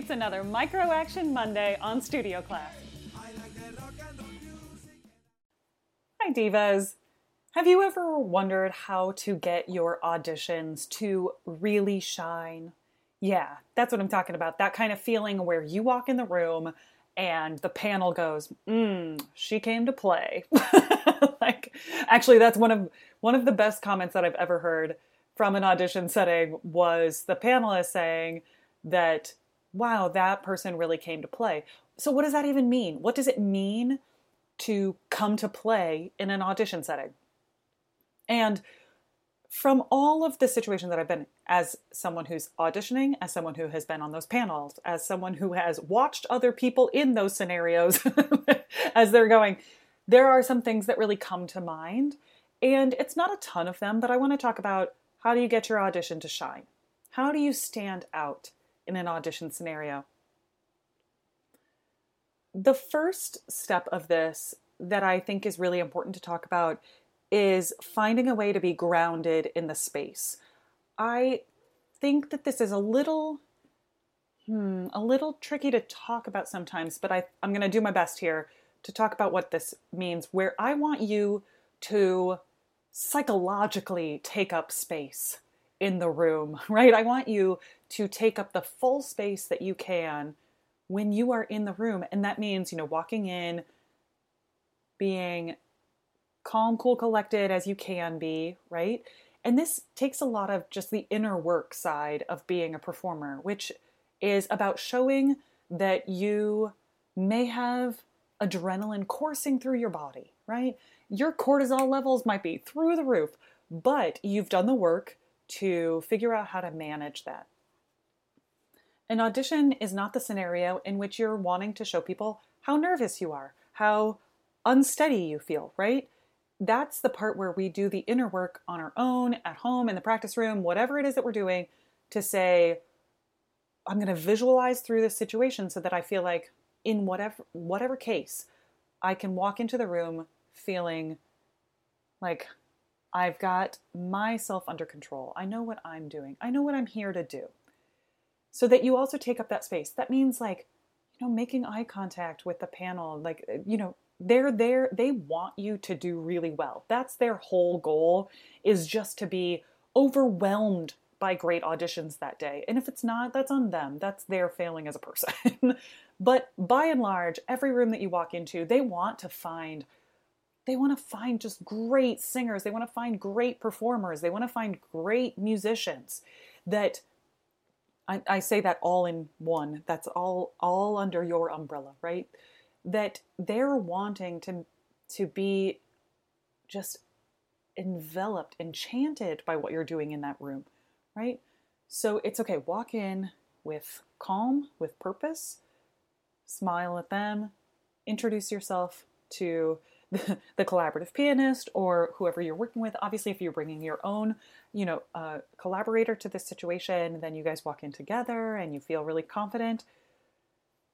It's another Micro Action Monday on Studio Class. Hi, Divas. Have you ever wondered how to get your auditions to really shine? Yeah, that's what I'm talking about. That kind of feeling where you walk in the room and the panel goes, "Mmm, she came to play." like, actually, that's one of one of the best comments that I've ever heard from an audition setting was the panelist saying that, "Wow, that person really came to play." So, what does that even mean? What does it mean to come to play in an audition setting? And from all of the situations that I've been as someone who's auditioning, as someone who has been on those panels, as someone who has watched other people in those scenarios as they're going, there are some things that really come to mind. And it's not a ton of them, but I want to talk about how do you get your audition to shine? How do you stand out in an audition scenario? The first step of this that I think is really important to talk about is finding a way to be grounded in the space. I think that this is a little hmm, a little tricky to talk about sometimes, but I, I'm going to do my best here to talk about what this means, where I want you to psychologically take up space in the room, right? I want you to take up the full space that you can when you are in the room. And that means, you know, walking in, being calm, cool, collected as you can be, right? And this takes a lot of just the inner work side of being a performer, which is about showing that you may have adrenaline coursing through your body, right? Your cortisol levels might be through the roof, but you've done the work to figure out how to manage that. An audition is not the scenario in which you're wanting to show people how nervous you are, how unsteady you feel, right? that's the part where we do the inner work on our own, at home, in the practice room, whatever it is that we're doing, to say, I'm going to visualize through this situation so that I feel like in whatever whatever case, I can walk into the room feeling like I've got myself under control. I know what I'm doing. I know what I'm here to do. So that you also take up that space. That means like, you know, making eye contact with the panel, like, uh, you know, they're there they want you to do really well that's their whole goal is just to be overwhelmed by great auditions that day and if it's not that's on them that's their failing as a person but by and large every room that you walk into they want to find they want to find just great singers they want to find great performers they want to find great musicians that I, I say that all in one that's all all under your umbrella right that they're wanting to to be just enveloped, enchanted by what you're doing in that room, right? So it's okay. Walk in with calm, with purpose, smile at them, introduce yourself to the, collaborative pianist or whoever you're working with. Obviously, if you're bringing your own, you know, uh, collaborator to this situation, then you guys walk in together and you feel really confident.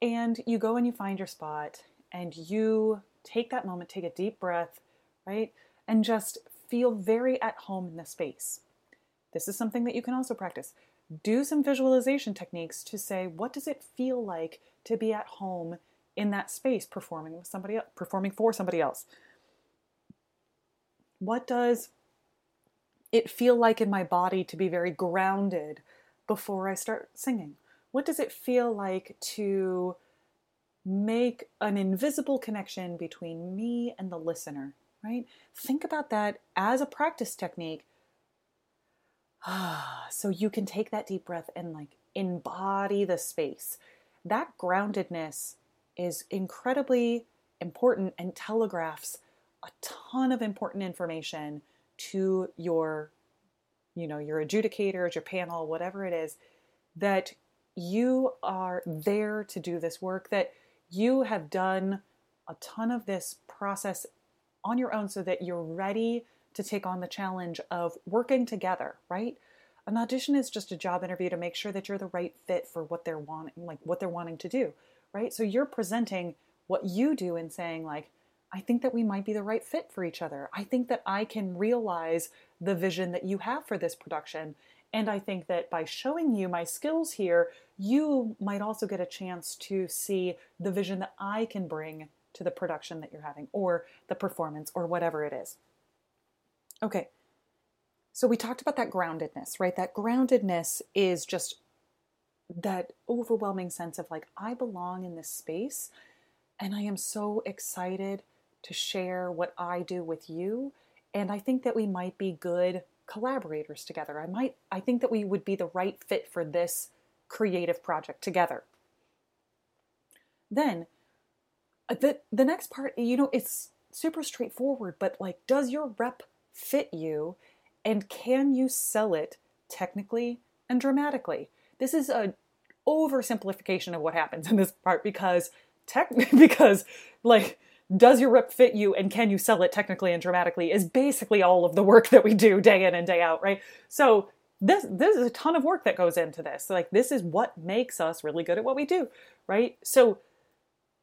And you go and you find your spot and you take that moment, take a deep breath, right? And just feel very at home in the space. This is something that you can also practice. Do some visualization techniques to say, what does it feel like to be at home in that space performing with somebody else, performing for somebody else? What does it feel like in my body to be very grounded before I start singing? What does it feel like to make an invisible connection between me and the listener, right? Think about that as a practice technique. so you can take that deep breath and like embody the space. That groundedness is incredibly important and telegraphs a ton of important information to your you know your adjudicators your panel whatever it is that you are there to do this work, that you have done a ton of this process on your own so that you're ready to take on the challenge of working together, right? An audition is just a job interview to make sure that you're the right fit for what they're wanting, like what they're wanting to do, right? So you're presenting what you do and saying like, I think that we might be the right fit for each other. I think that I can realize the vision that you have for this production. And I think that by showing you my skills here, you might also get a chance to see the vision that I can bring to the production that you're having or the performance or whatever it is. Okay, so we talked about that groundedness, right? That groundedness is just that overwhelming sense of like, I belong in this space and I am so excited to share what I do with you. And I think that we might be good collaborators together. I might, I think that we would be the right fit for this creative project together. Then, uh, the, the next part, you know, it's super straightforward, but like, does your rep fit you? And can you sell it technically and dramatically? This is a oversimplification of what happens in this part because tech because like does your rep fit you and can you sell it technically and dramatically is basically all of the work that we do day in and day out, right? So this this is a ton of work that goes into this. Like this is what makes us really good at what we do, right? So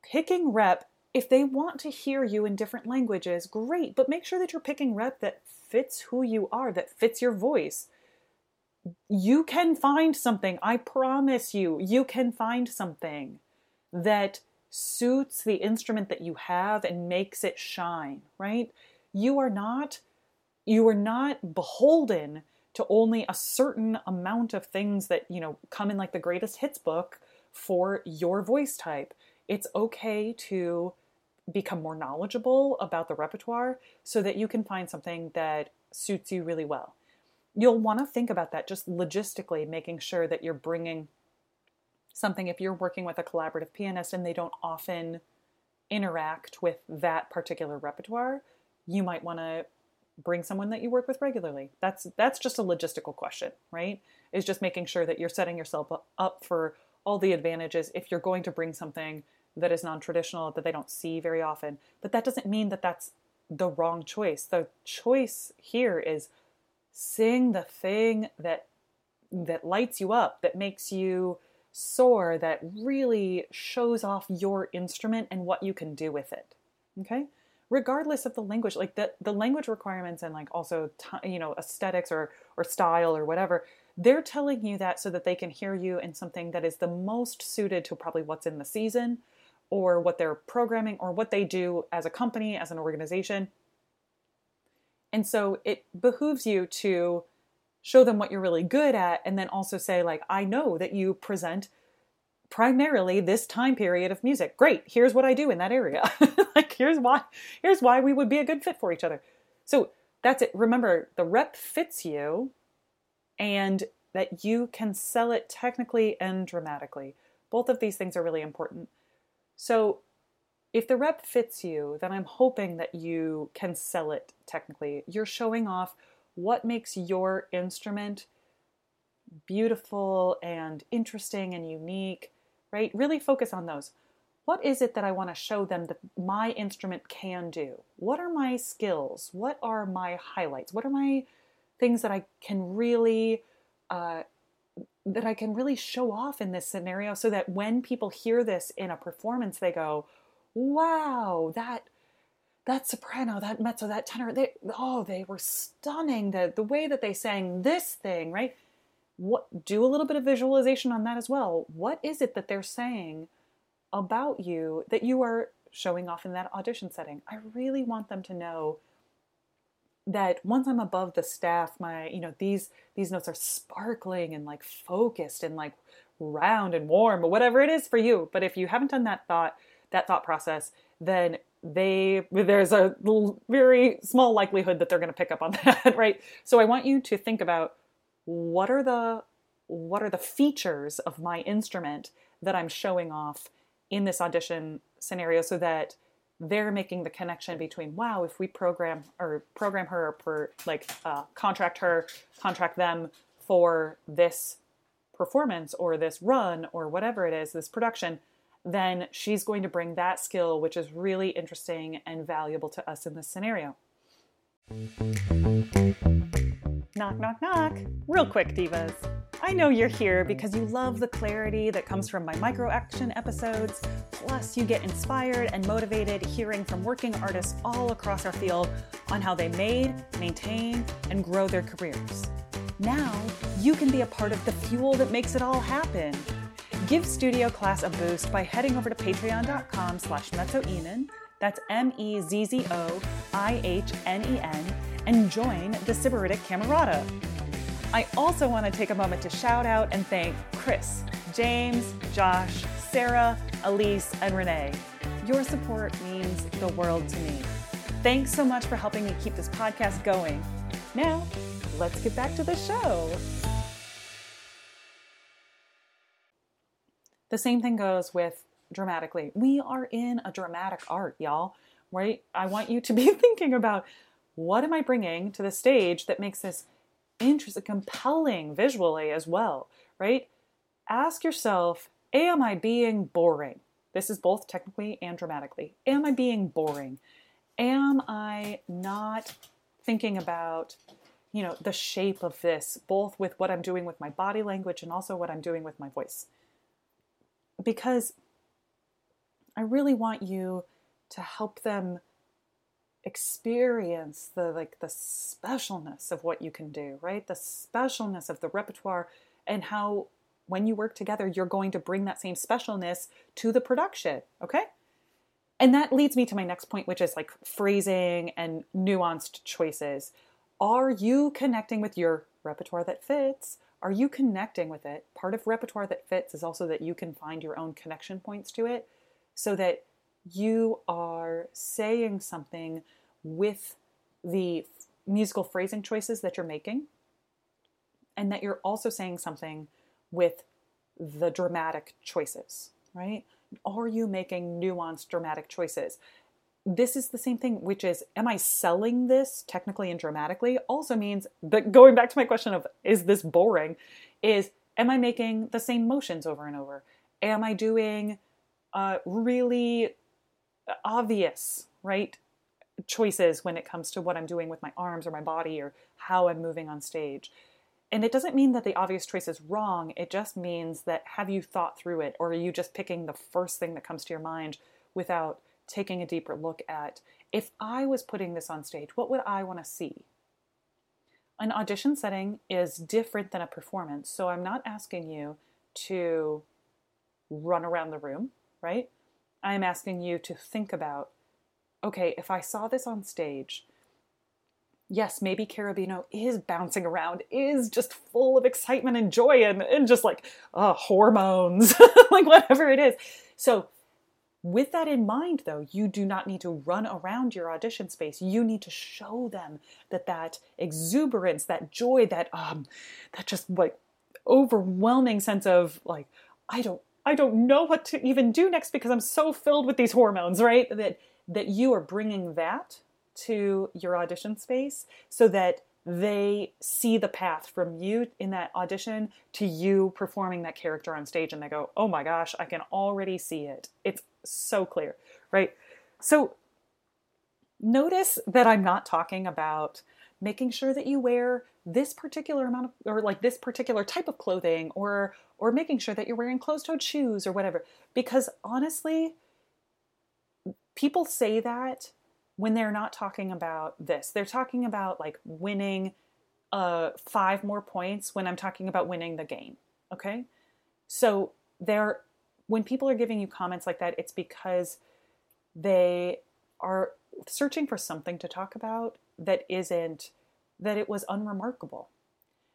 picking rep if they want to hear you in different languages, great, but make sure that you're picking rep that fits who you are, that fits your voice. You can find something, I promise you, you can find something that suits the instrument that you have and makes it shine, right? You are not you are not beholden to only a certain amount of things that, you know, come in like the greatest hits book for your voice type. It's okay to become more knowledgeable about the repertoire so that you can find something that suits you really well. You'll want to think about that just logistically, making sure that you're bringing something if you're working with a collaborative pianist and they don't often interact with that particular repertoire, you might want to bring someone that you work with regularly. That's that's just a logistical question, right? Is just making sure that you're setting yourself up for all the advantages if you're going to bring something that is non-traditional that they don't see very often. But that doesn't mean that that's the wrong choice. The choice here is sing the thing that that lights you up, that makes you soar that really shows off your instrument and what you can do with it. Okay? Regardless of the language, like the, the language requirements and like also, t- you know, aesthetics or, or style or whatever, they're telling you that so that they can hear you in something that is the most suited to probably what's in the season or what they're programming or what they do as a company, as an organization. And so it behooves you to show them what you're really good at and then also say like i know that you present primarily this time period of music. Great here's what i do in that area. Like here's why here's why we would be a good fit for each other. So that's it. Remember the rep fits you and that you can sell it technically and dramatically. Both of these things are really important. So if the rep fits you then i'm hoping that you can sell it technically you're showing off what makes your instrument beautiful and interesting and unique, right? Really focus on those. What is it that I want to show them that my instrument can do? What are my skills? What are my highlights? What are my things that I can really uh, that I can really show off in this scenario so that when people hear this in a performance, they go, wow, that that soprano, that mezzo, that tenor, they oh, they were stunning. The the way that they sang this thing, right? What do a little bit of visualization on that as well. What is it that they're saying about you that you are showing off in that audition setting? I really want them to know that once I'm above the staff, my you know these these notes are sparkling and like focused and like round and warm or whatever it is for you. But if you haven't done that thought that thought process, then they there's a very small likelihood that they're going to pick up on that right? So i want you to think about what are the what are the features of my instrument that i'm showing off in this audition scenario so that they're making the connection between wow if we program or program her or like uh, contract her contract them for this performance or this run or whatever it is this production then she's going to bring that skill, which is really interesting and valuable to us in this scenario. Knock, knock, knock. Real quick, divas. I know you're here because you love the clarity that comes from my micro action episodes. Plus, you get inspired and motivated hearing from working artists all across our field on how they made, maintain, and grow their careers. Now, you can be a part of the fuel that makes it all happen. Give Studio Class a boost by heading over to patreon.com slash mezzoihnen, that's M-E-Z-Z-O-I-H-N-E-N, and join the Sybaritic Camerata. I also want to take a moment to shout out and thank Chris, James, Josh, Sarah, Elise, and Renee. Your support means the world to me. Thanks so much for helping me keep this podcast going. Now, let's get back to the show. The same thing goes with dramatically. We are in a dramatic art, y'all, right? I want you to be thinking about what am I bringing to the stage that makes this interesting, compelling visually as well, right? Ask yourself, am I being boring? This is both technically and dramatically. Am I being boring? Am I not thinking about, you know, the shape of this, both with what I'm doing with my body language and also what I'm doing with my voice? Because I really want you to help them experience the like the specialness of what you can do, right? The specialness of the repertoire and how when you work together you're going to bring that same specialness to the production, okay? And that leads me to my next point which is like phrasing and nuanced choices. Are you connecting with your repertoire that fits? Are you connecting with it? Part of repertoire that fits is also that you can find your own connection points to it so that you are saying something with the musical phrasing choices that you're making, and that you're also saying something with the dramatic choices, right? Are you making nuanced dramatic choices? This is the same thing, which is, am I selling this technically and dramatically? Also means that going back to my question of, is this boring? Is, am I making the same motions over and over? Am I doing uh, really obvious, right? Choices when it comes to what I'm doing with my arms or my body or how I'm moving on stage. And it doesn't mean that the obvious choice is wrong. It just means that have you thought through it or are you just picking the first thing that comes to your mind without taking a deeper look at if I was putting this on stage, what would I want to see? An audition setting is different than a performance. So I'm not asking you to run around the room, right? I'm asking you to think about okay, if I saw this on stage, yes, maybe Cherubino is bouncing around, is just full of excitement and joy and, and just like uh, hormones, like whatever it is. So, with that in mind, though, you do not need to run around your audition space. You need to show them that that exuberance, that joy, that um, that just like overwhelming sense of like, I don't I don't know what to even do next because I'm so filled with these hormones, right? That that you are bringing that to your audition space so that they see the path from you in that audition to you performing that character on stage and they go, "Oh my gosh, I can already see it." It's so clear, right? So notice that I'm not talking about making sure that you wear this particular amount of or like this particular type of clothing or or making sure that you're wearing closed-toed shoes or whatever because honestly people say that when they're not talking about this they're talking about like winning uh 5 more points when I'm talking about winning the game okay so they're when people are giving you comments like that it's because they are searching for something to talk about that isn't that it was unremarkable.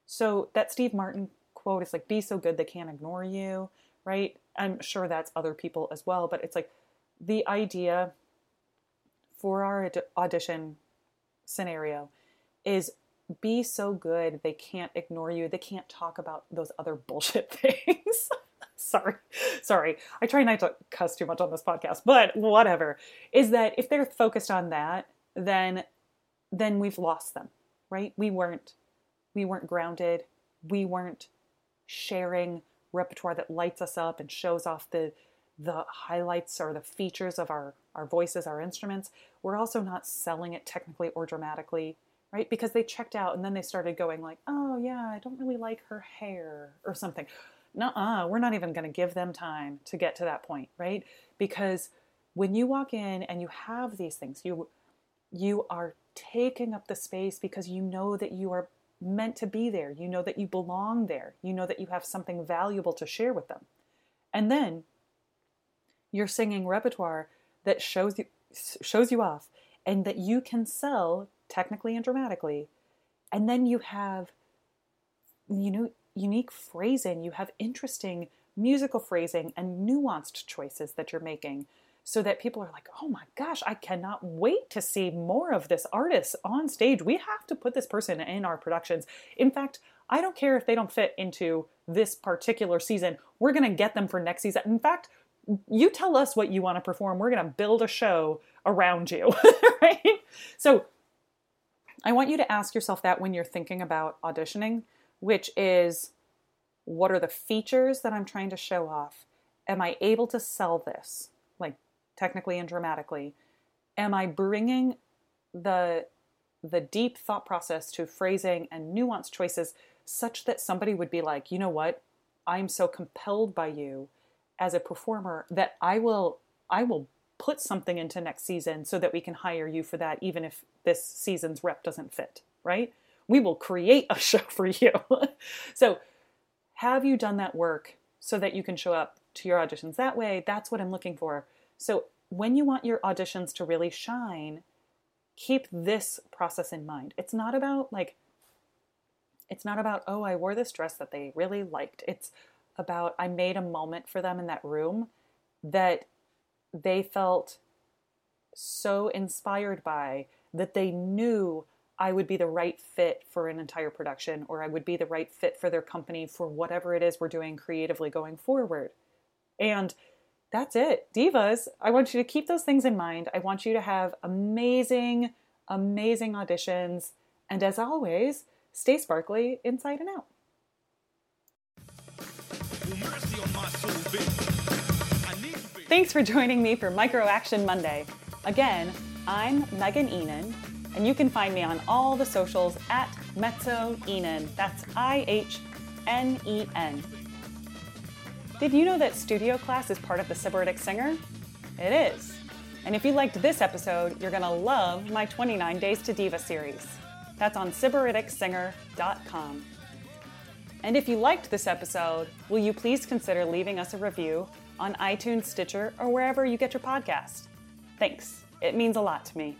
So that Steve Martin quote is like, be so good they can't ignore you, right? I'm sure that's other people as well, but it's like the idea for our audition scenario is be so good they can't ignore you. They can't talk about those other bullshit things. sorry. Sorry. I try not to cuss too much on this podcast, but whatever. Is that if they're focused on that, then then we've lost them right? We weren't we weren't grounded. We weren't sharing repertoire that lights us up and shows off the the highlights or the features of our our voices, our instruments. We're also not selling it technically or dramatically, right? Because they checked out and then they started going like, "Oh yeah, I don't really like her hair" or something. Nuh-uh, we're not even to give them time to get to that point, right? Because when you walk in and you have these things, you you are taking up the space because you know that you are meant to be there. You know that you belong there. You know that you have something valuable to share with them. And then you're singing repertoire that shows you shows you off and that you can sell technically and dramatically. And then you have you know unique phrasing, you have interesting musical phrasing and nuanced choices that you're making so that people are like, oh my gosh, I cannot wait to see more of this artist on stage. We have to put this person in our productions. In fact, I don't care if they don't fit into this particular season. We're going to get them for next season. In fact, you tell us what you want to perform. We're going to build a show around you, right? So I want you to ask yourself that when you're thinking about auditioning, which is what are the features that I'm trying to show off? Am I able to sell this, like technically and dramatically? Am I bringing the the deep thought process to phrasing and nuanced choices such that somebody would be like, you know what? I'm so compelled by you as a performer that I will I will put something into next season so that we can hire you for that even if this season's rep doesn't fit, right? We will create a show for you. so, have you done that work so that you can show up to your auditions that way? That's what I'm looking for. So, when you want your auditions to really shine, keep this process in mind. It's not about like it's not about, oh, I wore this dress that they really liked. It's about I made a moment for them in that room that they felt so inspired by that they knew I would be the right fit for an entire production or I would be the right fit for their company for whatever it is we're doing creatively going forward. And that's it. Divas, I want you to keep those things in mind. I want you to have amazing, amazing auditions. And as always, stay sparkly inside and out. Thanks for joining me for Micro Action Monday. Again, I'm Megan Ihnen, and you can find me on all the socials at Mezzo Ihnen. That's I H N E N. Did you know that studio class is part of the Sybaritic Singer? It is. And if you liked this episode, you're going to love my 29 Days to Diva series. That's on SybariticSinger.com. And if you liked this episode, will you please consider leaving us a review on iTunes, Stitcher, or wherever you get your podcast? Thanks. It means a lot to me.